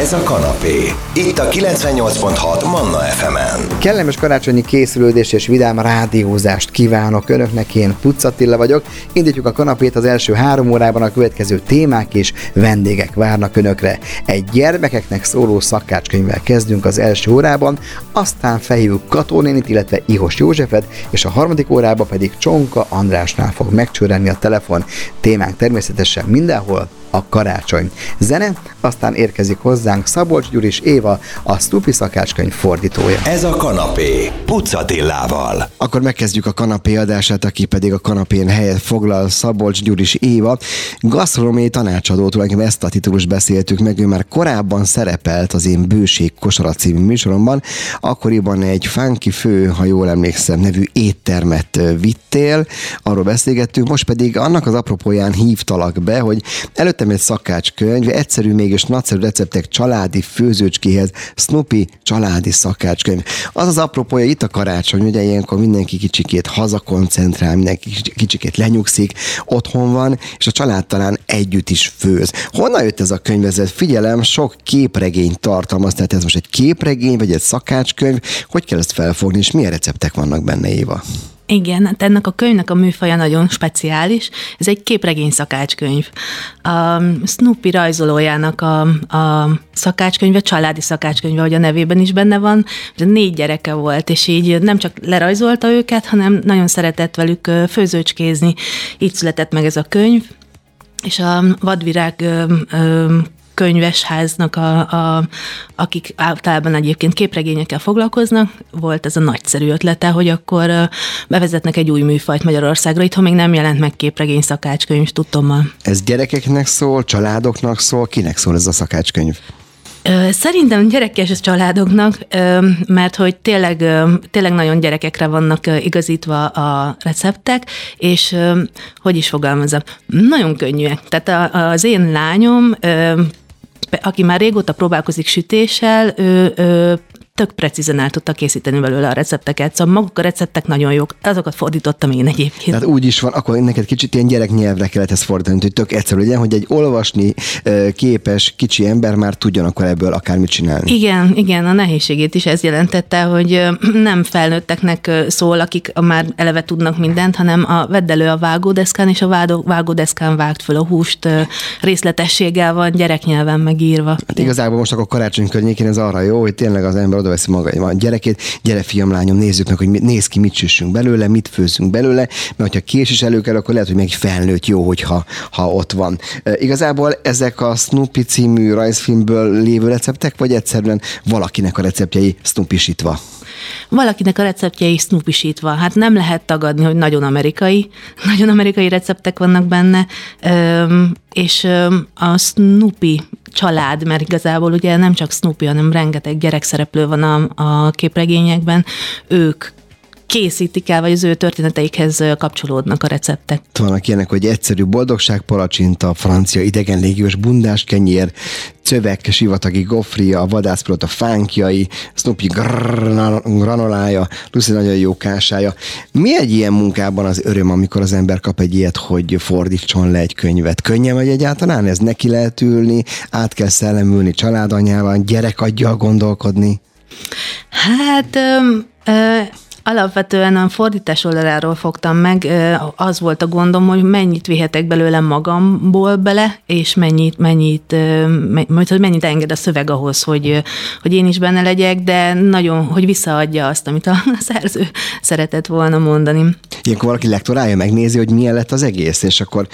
Ez a kanapé. Itt a 98.6 Manna FM-en. Kellemes karácsonyi készülődés és vidám rádiózást kívánok Önöknek, én Puccatilla vagyok. Indítjuk a kanapét az első három órában a következő témák és vendégek várnak Önökre. Egy gyermekeknek szóló szakácskönyvvel kezdünk az első órában, aztán fejük Katónénit, illetve Ihos Józsefet, és a harmadik órában pedig Csonka Andrásnál fog megcsörrenni a telefon. Témánk természetesen mindenhol a karácsony. Zene, aztán érkezik hozzánk Szabolcs Gyuri és Éva, a Stupi szakácskönyv fordítója. Ez a kanapé. Puccatillával. Akkor megkezdjük a kanapé adását, aki pedig a kanapén helyet foglal Szabolcs Gyuri és Éva. Gasztronómiai tanácsadó, tulajdonképpen ezt a titulust beszéltük meg, ő már korábban szerepelt az én Bőség Kosara című műsoromban, akkoriban egy funky fő, ha jól emlékszem, nevű éttermet vittél, arról beszélgettünk, most pedig annak az apropóján hívtalak be, hogy előtt vettem egy szakácskönyv, egyszerű mégis nagyszerű receptek családi főzőcskéhez, Snoopy családi szakácskönyv. Az az apropója itt a karácsony, ugye ilyenkor mindenki kicsikét hazakoncentrál, mindenki kicsikét lenyugszik, otthon van, és a család talán együtt is főz. Honnan jött ez a könyv? Ez figyelem, sok képregény tartalmaz, tehát ez most egy képregény, vagy egy szakácskönyv. Hogy kell ezt felfogni, és milyen receptek vannak benne, Éva? Igen, hát ennek a könyvnek a műfaja nagyon speciális. Ez egy képregény szakácskönyv. A Snoopy rajzolójának a, a szakácskönyve, családi szakácskönyve, hogy a nevében is benne van. Négy gyereke volt, és így nem csak lerajzolta őket, hanem nagyon szeretett velük főzőcskézni. Így született meg ez a könyv és a vadvirág könyvesháznak, a, a, akik általában egyébként képregényekkel foglalkoznak, volt ez a nagyszerű ötlete, hogy akkor bevezetnek egy új műfajt Magyarországra. Itthon még nem jelent meg képregény szakácskönyv, tudtommal. Ez gyerekeknek szól, családoknak szól, kinek szól ez a szakácskönyv? Szerintem gyerekes családoknak, mert hogy tényleg, tényleg nagyon gyerekekre vannak igazítva a receptek, és hogy is fogalmazom, nagyon könnyűek. Tehát az én lányom aki már régóta próbálkozik sütéssel, ő, ő tök precízen el tudta készíteni belőle a recepteket, szóval maguk a receptek nagyon jók, azokat fordítottam én egyébként. Tehát úgy is van, akkor neked kicsit ilyen gyereknyelvre kellett ezt fordítani, hogy tök egyszerű legyen, hogy egy olvasni képes kicsi ember már tudjon akkor ebből akármit csinálni. Igen, igen, a nehézségét is ez jelentette, hogy nem felnőtteknek szól, akik már eleve tudnak mindent, hanem a vedd elő a vágódeszkán, és a vágódeszkán vágt föl a húst részletességgel van gyereknyelven megírva. Hát igazából most akkor karácsony környékén ez arra jó, hogy tényleg az ember oda veszi maga a gyerekét, gyere fiam, lányom, nézzük meg, hogy néz ki, mit süssünk belőle, mit főzünk belőle, mert ha kés is elő kell, akkor lehet, hogy meg felnőtt jó, hogyha ha ott van. E, igazából ezek a Snoopy című rajzfilmből lévő receptek, vagy egyszerűen valakinek a receptjei Snoopy-sítva? Valakinek a receptjei snoopisítva. Hát nem lehet tagadni, hogy nagyon amerikai, nagyon amerikai receptek vannak benne, és a Snoopy család, mert igazából ugye nem csak Snoopy, hanem rengeteg gyerekszereplő van a, a képregényekben, ők készítik el, vagy az ő történeteikhez kapcsolódnak a receptek. Vannak ilyenek, hogy egyszerű boldogság palacsinta, francia idegen légiós bundás kenyér, cövek, sivatagi gofria, vadászpilóta fánkjai, Snoopy granolája, Lucy nagyon jó kásája. Mi egy ilyen munkában az öröm, amikor az ember kap egy ilyet, hogy fordítson le egy könyvet? Könnyen vagy egyáltalán? Ez neki lehet ülni, át kell szellemülni családanyával, gyerek adja gondolkodni? Hát... Ö, Alapvetően a fordítás oldaláról fogtam meg, az volt a gondom, hogy mennyit vihetek belőle magamból bele, és mennyit, mennyit, mennyit, mennyit enged a szöveg ahhoz, hogy, hogy én is benne legyek, de nagyon, hogy visszaadja azt, amit a szerző szeretett volna mondani. Ilyenkor valaki lektorálja, megnézi, hogy milyen lett az egész, és akkor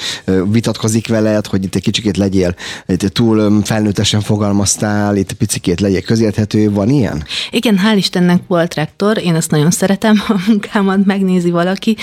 vitatkozik veled, hogy itt egy kicsikét legyél, itt túl felnőttesen fogalmaztál, itt picikét legyél közérthető, van ilyen? Igen, hál' Istennek volt rektor, én ezt nagyon szeretem, szeretem a munkámat, megnézi valaki.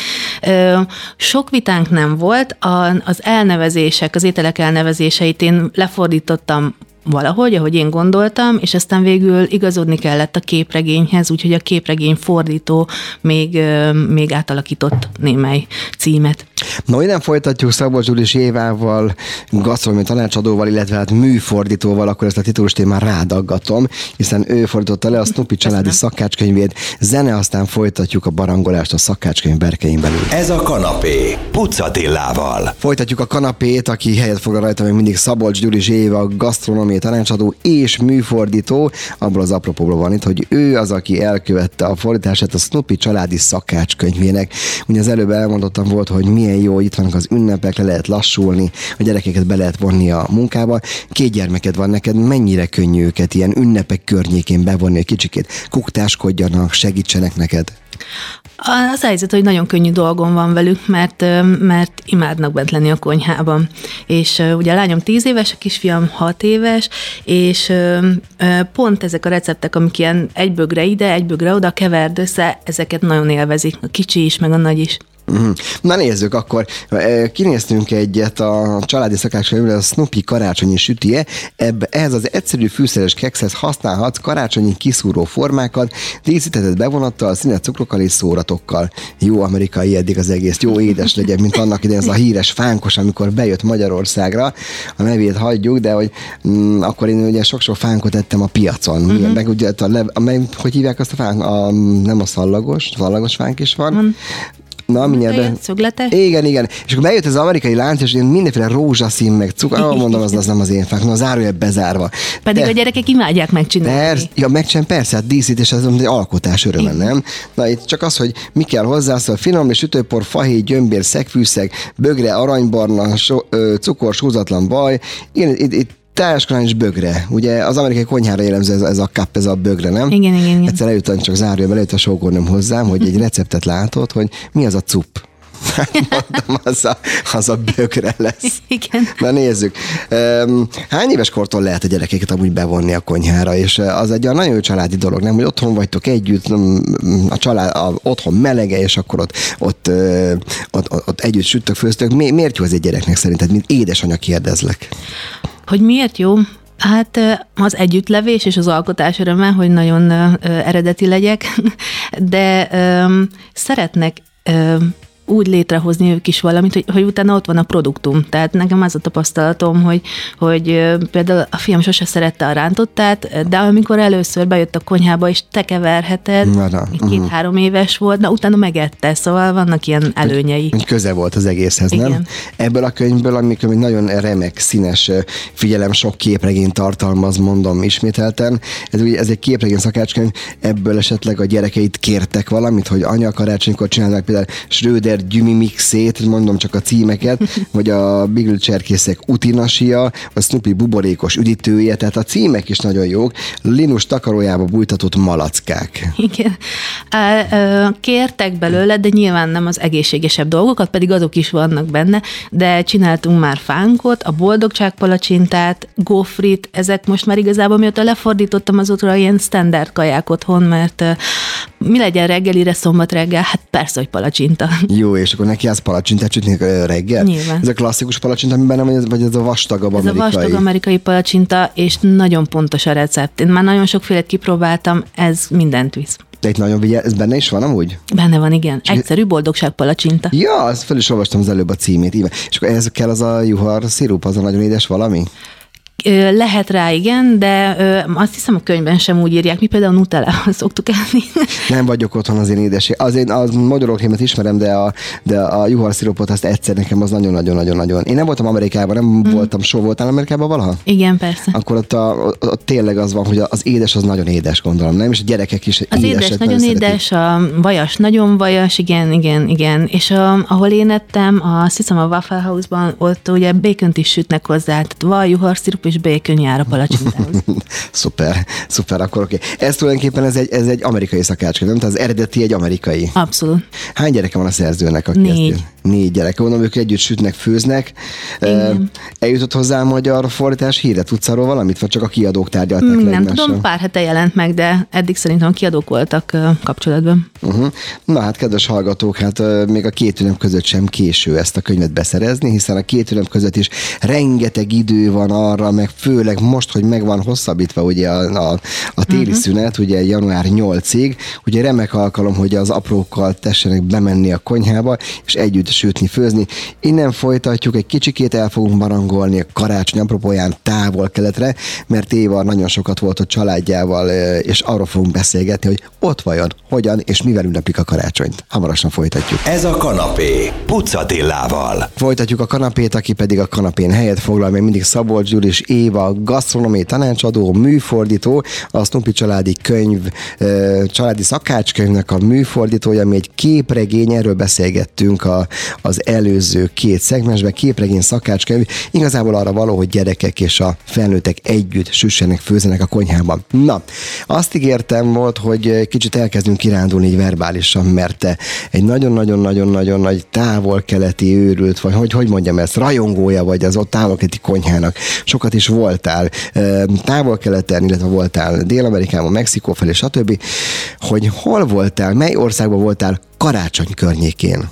Sok vitánk nem volt, az elnevezések, az ételek elnevezéseit én lefordítottam valahogy, ahogy én gondoltam, és aztán végül igazodni kellett a képregényhez, úgyhogy a képregény fordító még, még átalakított némely címet. Na, innen folytatjuk Szabolcs Zsulis Évával, gasztronómiai tanácsadóval, illetve hát műfordítóval, akkor ezt a titulust én már rádaggatom, hiszen ő fordította le a Snoopy családi szakácskönyvét, zene, aztán folytatjuk a barangolást a szakácskönyv berkein belül. Ez a kanapé, Pucatillával. Folytatjuk a kanapét, aki helyet foglal rajta még mindig Szabolcs Gyuri Éva, gasztronómiai tanácsadó és műfordító. Abból az apropóból van itt, hogy ő az, aki elkövette a fordítását a Snoopy családi szakácskönyvének. Ugye az előbb elmondottam volt, hogy milyen jó, itt vannak az ünnepek, le lehet lassulni, a gyerekeket be lehet vonni a munkába. Két gyermeked van neked, mennyire könnyű őket ilyen ünnepek környékén bevonni egy kicsikét, kuktáskodjanak, segítsenek neked? Az helyzet, hogy nagyon könnyű dolgom van velük, mert, mert imádnak bent lenni a konyhában. És ugye a lányom 10 éves, a kisfiam 6 éves, és pont ezek a receptek, amik ilyen egy bögre ide, egy bögre oda keverd össze, ezeket nagyon élvezik, a kicsi is, meg a nagy is. Mhm. Na nézzük, akkor kinéztünk egyet a családi szakácskönyvről, a Snoopy karácsonyi sütie. Ebbe, ehhez az egyszerű fűszeres kekszhez használhatsz karácsonyi kiszúró formákat, díszítetett bevonattal, színet cukrokkal és szóratokkal. Jó amerikai eddig az egész, jó édes legyen, mint annak idején ez a híres fánkos, amikor bejött Magyarországra. A nevét hagyjuk, de hogy mm, akkor én ugye sok-sok fánkot ettem a piacon. Uh-huh. Meg ugye a, a, a, hogy hívják azt a fánk? A, nem a szallagos, szallagos fánk is van. Uh-huh Na, mindjárt. Szögletes? Igen, igen. És akkor bejött az amerikai lánc, és én mindenféle rózsaszín, meg cukor, ah, mondom, az, az nem az én fák, na, zárójel bezárva. Pedig De... a gyerekek imádják megcsinálni. Persze, ja, megcsinálni, persze, hát díszítés az egy alkotás öröme, nem? Na itt csak az, hogy mi kell hozzá, szóval finom és sütőpor, fahéj, gyömbér, szegfűszeg, bögre, aranybarna, so, ö, cukor, sózatlan baj. Igen, itt, itt és bögre. Ugye az amerikai konyhára jellemző ez, ez a kap, ez a bögre, nem? Igen, igen, igen. Egyszer eljutott csak zárja bele, a sógornőm hozzám, hogy egy receptet látott, hogy mi az a cup. Mondtam, az a, az a bögre lesz. Igen. Na nézzük. Hány éves kortól lehet a gyerekeket amúgy bevonni a konyhára, és az egy a nagyon családi dolog, nem? Hogy otthon vagytok együtt, a család, a, otthon melege, és akkor ott, ott, ott, ott, ott együtt sütök, főztök. Mi, miért jó az egy gyereknek szerinted, mint édesanyja kérdezlek? Hogy miért jó? Hát az együttlevés és az alkotás öröme, hogy nagyon eredeti legyek, de szeretnek úgy létrehozni ők is valamit, hogy, hogy utána ott van a produktum. Tehát nekem az a tapasztalatom, hogy, hogy például a fiam sose szerette a rántottát, de amikor először bejött a konyhába, és te keverheted, két-három uh-huh. éves volt, na utána megette, szóval vannak ilyen előnyei. Hogy köze volt az egészhez, Igen. nem? Ebből a könyvből, amikor egy nagyon remek, színes, figyelem, sok képregény tartalmaz, mondom ismételten, ez, ez egy képregény szakácskönyv, ebből esetleg a gyerekeit kértek valamit, hogy anya karácsonykor csinálnak például Schröder Tiger Gyumi mixét, mondom csak a címeket, vagy a Bigl Cserkészek utinasia, a Snoopy buborékos üdítője, tehát a címek is nagyon jók. Linus takarójába bújtatott malackák. Igen. Kértek belőle, de nyilván nem az egészségesebb dolgokat, pedig azok is vannak benne, de csináltunk már fánkot, a boldogságpalacsintát, gofrit, ezek most már igazából mióta lefordítottam azokra ilyen standard kaják otthon, mert mi legyen reggelire, szombat reggel? Hát persze, hogy palacsinta. Jó, és akkor neki az palacsintát sütni reggel? Nyilván. Ez a klasszikus palacsinta, amiben nem, vagy ez a vastagabb amerikai? Ez a vastag amerikai palacsinta, és nagyon pontos a recept. Én már nagyon sokféle kipróbáltam, ez mindent visz. De itt nagyon vigyáz, ez benne is van amúgy? Benne van, igen. Egyszerű boldogság palacsinta. Ja, azt fel is olvastam az előbb a címét. És akkor ez kell az a juhar szirup, az a nagyon édes valami? Lehet rá, igen, de azt hiszem a könyvben sem úgy írják. Mi például Nutella szoktuk enni. Nem vagyok otthon az én édesé. Az én az magyarokrémet ismerem, de a, de a juharszirupot azt egyszer nekem az nagyon-nagyon-nagyon-nagyon. Én nem voltam Amerikában, nem hmm. voltam, so voltál Amerikában valaha? Igen, persze. Akkor ott, a, ott, ott tényleg az van, hogy az édes az nagyon édes, gondolom, nem? És a gyerekek is Az édes nagyon, nagyon édes, a vajas nagyon vajas, igen, igen, igen. És a, ahol én ettem, azt hiszem a Waffle House-ban, ott ugye bacon is sütnek hozzá, tehát vaj, juharszirup és bacon jár a palacsintához. szuper, szuper, akkor oké. Okay. Ez tulajdonképpen ez egy, ez egy amerikai szakácska, nem? Tehát az eredeti egy amerikai. Abszolút. Hány gyereke van a szerzőnek? Aki Négy. Ezt Négy gyerek. Mondom, ők együtt sütnek, főznek. Igen. Eljutott hozzá a magyar fordítás híre? Tudsz arról valamit, vagy csak a kiadók tárgyalták mm, Nem tudom, pár hete jelent meg, de eddig szerintem a kiadók voltak kapcsolatban. Uh-huh. Na hát, kedves hallgatók, hát még a két ünnep között sem késő ezt a könyvet beszerezni, hiszen a két ünnep között is rengeteg idő van arra, meg főleg most, hogy meg van hosszabbítva ugye a, a, a téli uh-huh. szünet, ugye január 8-ig, ugye remek alkalom, hogy az aprókkal tessenek bemenni a konyhába, és együtt sütni, főzni. Innen folytatjuk, egy kicsikét el fogunk barangolni a karácsony apropóján távol-keletre, mert Éva nagyon sokat volt a családjával, és arról fogunk beszélgetni, hogy ott vajon, hogyan és mivel ünneplik a karácsonyt. Hamarosan folytatjuk. Ez a kanapé, Pucatillával. Folytatjuk a kanapét, aki pedig a kanapén helyet foglal, még mindig Szabolcs Gyuri és Éva, gasztronómiai tanácsadó, műfordító, a Snoopy családi könyv, családi szakácskönyvnek a műfordítója, ami egy képregény, erről beszélgettünk a, az előző két szegmensben, képregény szakácskönyv, igazából arra való, hogy gyerekek és a felnőttek együtt süssenek, főzenek a konyhában. Na, azt ígértem volt, hogy kicsit elkezdünk kirándulni így verbálisan, mert egy nagyon-nagyon-nagyon-nagyon nagy távol-keleti őrült, vagy hogy, hogy mondjam ezt, rajongója vagy az ott távol-keleti konyhának. Sokat is voltál távol-keleten, illetve voltál Dél-Amerikában, Mexikó felé, stb. Hogy hol voltál, mely országban voltál karácsony környékén?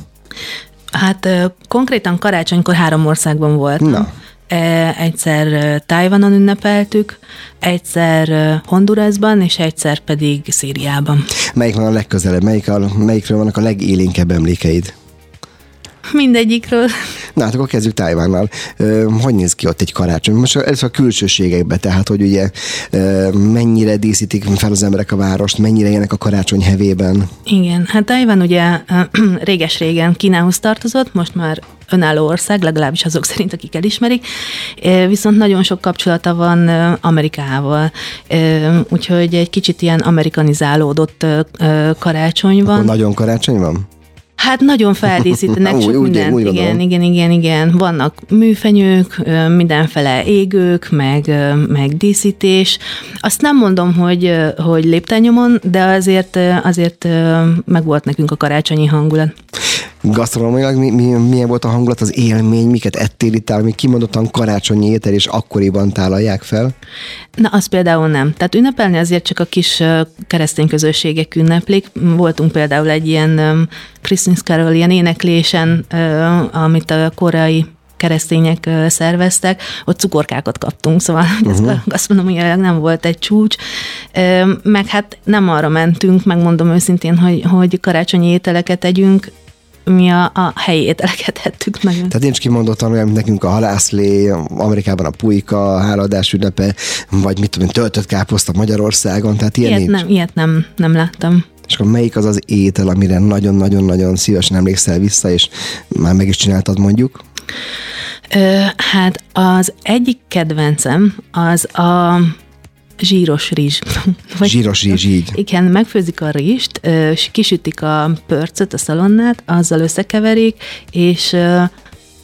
Hát konkrétan karácsonykor három országban voltam. Na. Egyszer Tajvanon ünnepeltük, egyszer Hondurasban, és egyszer pedig Szíriában. Melyik van a legközelebb? Melyik a, melyikről vannak a legélénkebb emlékeid? Mindegyikről. Na hát akkor kezdjük Tájvánnal. Hogy néz ki ott egy karácsony? Most ez a külsőségekbe, tehát hogy ugye mennyire díszítik fel az emberek a várost, mennyire élnek a karácsony hevében? Igen, hát Tájván ugye réges-régen Kínához tartozott, most már önálló ország, legalábbis azok szerint, akik elismerik, viszont nagyon sok kapcsolata van Amerikával, úgyhogy egy kicsit ilyen amerikanizálódott karácsony van. Akkor nagyon karácsony van? Hát nagyon feldíszítenek sok úgy, mindent. Úgy, igen, igen, igen, igen. Vannak műfenyők, mindenfele égők, meg, meg díszítés. Azt nem mondom, hogy, hogy léptennyomon, de azért, azért meg volt nekünk a karácsonyi hangulat. Gasztronómilag mi, mi, milyen volt a hangulat, az élmény, miket ettél itt, ami kimondottan karácsonyi étel, és akkoriban tálalják fel? Na, az például nem. Tehát ünnepelni azért csak a kis keresztény közösségek ünneplik. Voltunk például egy ilyen Christmas Carol, ilyen éneklésen, amit a korai keresztények szerveztek, ott cukorkákat kaptunk, szóval uh-huh. azt mondom, hogy nem volt egy csúcs, meg hát nem arra mentünk, megmondom őszintén, hogy, hogy karácsonyi ételeket tegyünk, mi a, a helyi ételeket ettük meg. Tehát nincs kimondottan olyan, mint nekünk a halászlé, Amerikában a pulyka, a háladás ünnepe, vagy mit tudom, töltött káposzta Magyarországon, tehát ilyen ilyet nincs. Nem, ilyet nem, nem láttam. És akkor melyik az az étel, amire nagyon-nagyon-nagyon szívesen emlékszel vissza, és már meg is csináltad mondjuk? Ö, hát az egyik kedvencem az a zsíros rizs. Vagy, zsíros rizs, így. Igen, megfőzik a rizst, és kisütik a pörcöt, a szalonnát, azzal összekeverik, és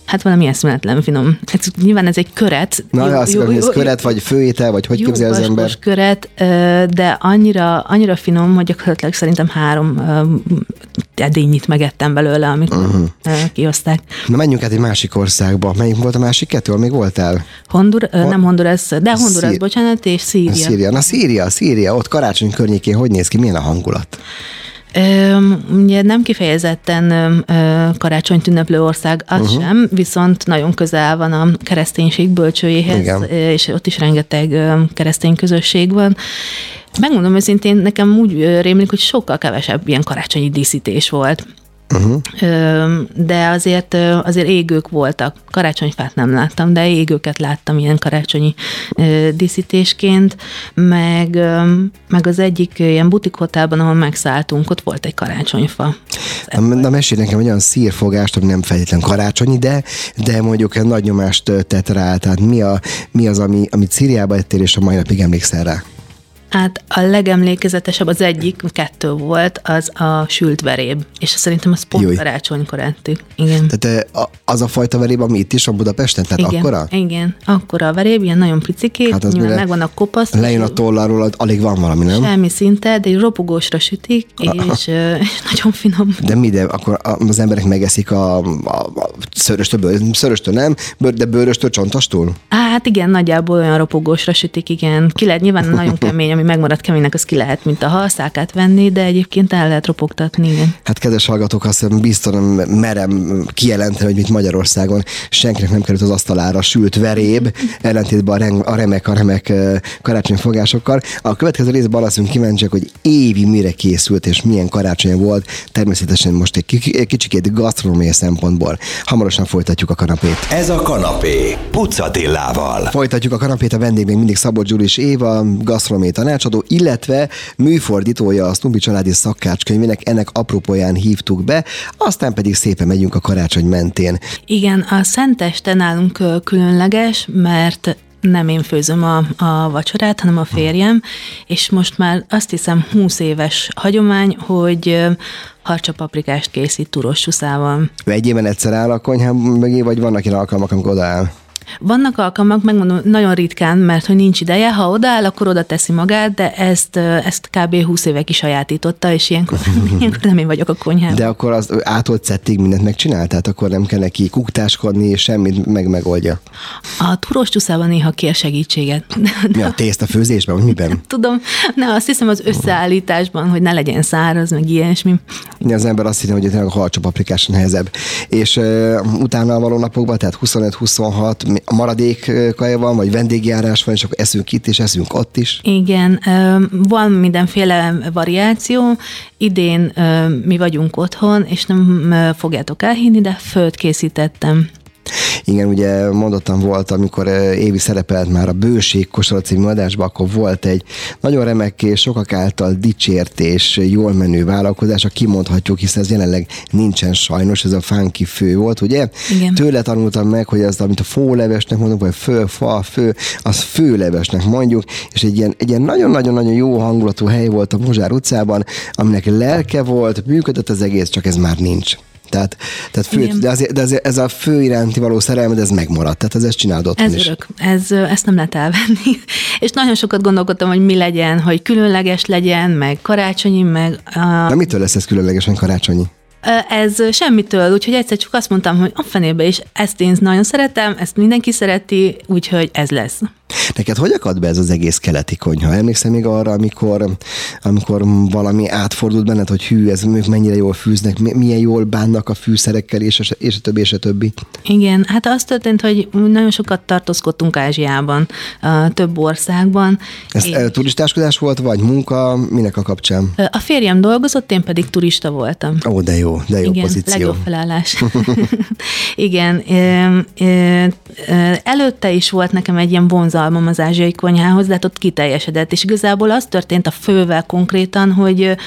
Hát valami eszméletlen finom. Ez, nyilván ez egy köret. Na, jó, azt jó, jó, köret, vagy főétel, vagy hogy képzel az ember? köret, de annyira, annyira finom, hogy gyakorlatilag szerintem három edényit megettem belőle, amikor uh-huh. kioszták. Na menjünk át egy másik országba. Melyik volt a másik kettő, még voltál? Hondur, Hon- nem Honduras, de Honduras, Szír- bocsánat, és Szíria. Szíria. Na Szíria, Szíria, ott karácsony környékén hogy néz ki, milyen a hangulat? Ugye nem kifejezetten karácsonyt ünneplő ország az uh-huh. sem, viszont nagyon közel van a kereszténység bölcsőjéhez, Igen. és ott is rengeteg keresztény közösség van. Megmondom őszintén, nekem úgy rémlik, hogy sokkal kevesebb ilyen karácsonyi díszítés volt. Uh-huh. De azért, azért égők voltak. Karácsonyfát nem láttam, de égőket láttam ilyen karácsonyi díszítésként, meg, meg az egyik ilyen butik hotelben, ahol megszálltunk, ott volt egy karácsonyfa. Na, na mesélj nekem olyan szírfogást, ami nem feltétlen karácsonyi, de, de mondjuk egy nagy nyomást tett rá. Tehát mi, a, mi az, ami, amit Szíriába ettél, és a mai napig emlékszel rá? Hát a legemlékezetesebb, az egyik, kettő volt, az a sült veréb. És szerintem az pont Júj. karácsonykor ettük. Igen. Tehát az a fajta veréb, ami itt is van Budapesten? Tehát igen, akkora? Igen, akkora a veréb, ilyen nagyon picikét, hát az megvan a kopasz. Lejön a tollarról, alig van valami, nem? Semmi szinte, de egy ropogósra sütik, és, és nagyon finom. De mi, de akkor az emberek megeszik a, a, a szöröstől, szöröstől nem, de bőröstől, csontostól? Hát igen, nagyjából olyan ropogósra sütik, igen. Ki lehet nyilván nagyon kemény, ami megmaradt keménynek, az ki lehet, mint a halszákát venni, de egyébként el lehet ropogtatni, igen. Hát kedves hallgatók, azt hiszem biztosan merem kijelenteni, hogy mit Magyarországon senkinek nem került az asztalára sült veréb, ellentétben a, remek, a remek karácsonyfogásokkal. A következő részben leszünk kíváncsiak, hogy évi mire készült és milyen karácsony volt. Természetesen most egy kicsikét gasztronómiai szempontból. Hamarosan folytatjuk a kanapét. Ez a kanapé, Pucatillával. Folytatjuk a kanapét, a vendég még mindig Szabolcs Gyulis Éva, gasztronómiai tanácsadó, illetve műfordítója a Stumpi családi szakácskönyvének, ennek apropóján hívtuk be, aztán pedig szépen megyünk a karácsony mentén. Igen, a Szenteste nálunk különleges, mert nem én főzöm a, a vacsorát, hanem a férjem, és most már azt hiszem 20 éves hagyomány, hogy harcsapaprikást készít turos csúszával. Egy éven egyszer áll a konyhám mögé, vagy vannak ilyen alkalmak, amikor odaáll? Vannak alkalmak, megmondom, nagyon ritkán, mert hogy nincs ideje, ha odaáll, akkor oda teszi magát, de ezt, ezt kb. 20 éve kisajátította, és ilyenkor, ilyenkor nem én vagyok a konyhában. De akkor az átolt szettig mindent megcsinál, tehát akkor nem kell neki kuktáskodni, és semmit meg megoldja. A turós csúszában néha kér segítséget. Mi a tészta főzésben, vagy miben? Tudom, ne, azt hiszem az összeállításban, hogy ne legyen száraz, meg ilyesmi. Az ember azt hinné, hogy a harcsapaprikás nehezebb. És uh, utána való napokban, tehát 25-26, a maradék kaja van, vagy vendégjárás van, és akkor eszünk itt, és eszünk ott is. Igen, van mindenféle variáció. Idén mi vagyunk otthon, és nem fogjátok elhinni, de föld készítettem. Igen, ugye mondottam volt, amikor eh, Évi szerepelt már a Bőség Kosara című adásban, akkor volt egy nagyon remek és sokak által dicsért és jól menő vállalkozás, a kimondhatjuk, hiszen ez jelenleg nincsen sajnos, ez a funky fő volt, ugye? Igen. Tőle tanultam meg, hogy az, amit a fólevesnek mondunk, vagy fő, fa, fő, az főlevesnek mondjuk, és egy ilyen, egy ilyen nagyon-nagyon-nagyon jó hangulatú hely volt a Mozsár utcában, aminek lelke volt, működött az egész, csak ez már nincs. Tehát, tehát fő, de, azért, de azért ez a fő iránti való szerelmed, ez megmaradt. Tehát ez ezt csinálod otthon Ez is. örök. Ez, ezt nem lehet elvenni. És nagyon sokat gondolkodtam, hogy mi legyen, hogy különleges legyen, meg karácsonyi, meg... Uh... De mitől lesz ez különleges, meg karácsonyi? Ez semmitől, úgyhogy egyszer csak azt mondtam, hogy a fenébe is ezt én nagyon szeretem, ezt mindenki szereti, úgyhogy ez lesz. Neked hogy akad be ez az egész keleti konyha? Emlékszem még arra, amikor, amikor valami átfordult benned, hogy hű, ez mennyire jól fűznek, milyen jól bánnak a fűszerekkel, és a, és a többi, és a többi? Igen, hát az történt, hogy nagyon sokat tartózkodtunk Ázsiában, több országban. Ez és... turistáskodás volt, vagy munka, minek a kapcsán? A férjem dolgozott, én pedig turista voltam. Ó, de jó, de jó Igen, pozíció. legjobb felállás. Igen, előtte is volt nekem egy ilyen vonzat bizalmam az ázsiai konyhához, de hát ott kiteljesedett. És igazából az történt a fővel konkrétan, hogy, hmm.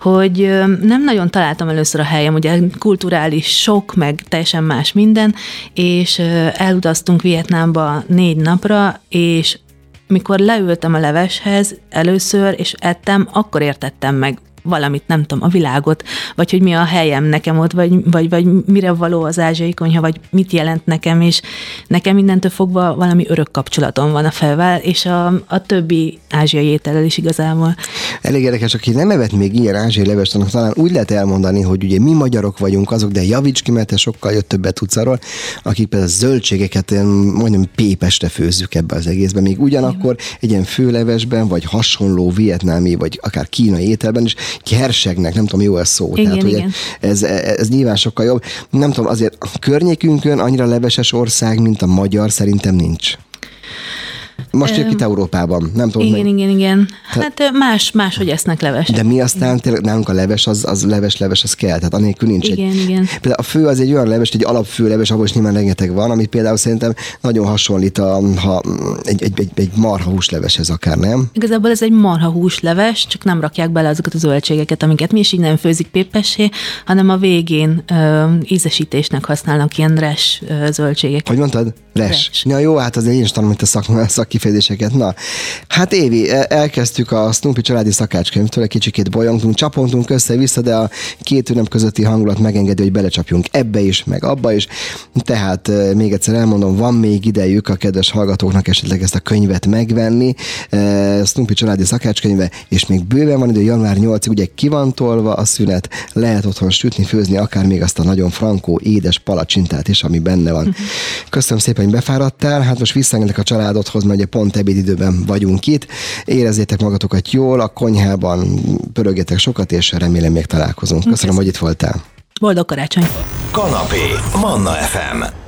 hogy nem nagyon találtam először a helyem, ugye kulturális sok, meg teljesen más minden, és elutaztunk Vietnámba négy napra, és mikor leültem a leveshez először, és ettem, akkor értettem meg valamit, nem tudom, a világot, vagy hogy mi a helyem nekem ott, vagy, vagy, vagy mire való az ázsiai konyha, vagy mit jelent nekem, és nekem mindentől fogva valami örök kapcsolatom van a felvel, és a, a többi ázsiai étellel is igazából. Elég érdekes, aki nem evett még ilyen ázsiai levest, annak talán úgy lehet elmondani, hogy ugye mi magyarok vagyunk azok, de javíts ki, mert te sokkal jött többet tudsz arról, akik például a zöldségeket majdnem pépeste főzzük ebbe az egészben, még ugyanakkor egy ilyen főlevesben, vagy hasonló vietnámi, vagy akár kínai ételben is kersegnek, nem tudom, jó ez szó. Igen, Tehát, igen. Ez, ez, ez nyilván sokkal jobb. Nem tudom, azért a környékünkön annyira leveses ország, mint a magyar, szerintem nincs. Most jött itt Európában, nem tudom. Igen, meg. igen, igen. Hát más, más, hogy esznek leves. De mi aztán tényleg nálunk a leves, az, az leves, leves, az kell, tehát anélkül nincs igen, egy. Igen. Például a fő az egy olyan leves, egy alapfő leves, ahol is nyilván rengeteg van, amit például szerintem nagyon hasonlít a, ha, egy, egy, egy, egy marha húsleveshez akár, nem? Igazából ez egy marha húsleves, csak nem rakják bele azokat a zöldségeket, amiket mi is így nem főzik pépessé, hanem a végén ö, ízesítésnek használnak ilyen res ö, zöldségeket. Hogy mondtad? Res. res. Ja, jó, hát azért én is tanulom itt a szak, szak kifejezéseket. Na, hát Évi, e, elkezdtük a Snoopy családi szakácskönyvtől, egy kicsikét bolyongtunk, csapongtunk össze-vissza, de a két ünnep közötti hangulat megengedi, hogy belecsapjunk ebbe is, meg abba is. Tehát e, még egyszer elmondom, van még idejük a kedves hallgatóknak esetleg ezt a könyvet megvenni, e, Snoopy családi szakácskönyve, és még bőven van idő, január 8-ig, ugye ki van tolva a szünet, lehet otthon sütni, főzni, akár még azt a nagyon frankó, édes palacsintát is, ami benne van. Köszönöm szépen, hogy befáradtál, hát most visszaengedek a családodhoz, mert ugye pont ebédidőben vagyunk itt. Érezzétek magatokat jól, a konyhában pörögjetek sokat, és remélem még találkozunk. Köszönöm, hogy itt voltál. Boldog karácsony! Kanapé, Manna FM.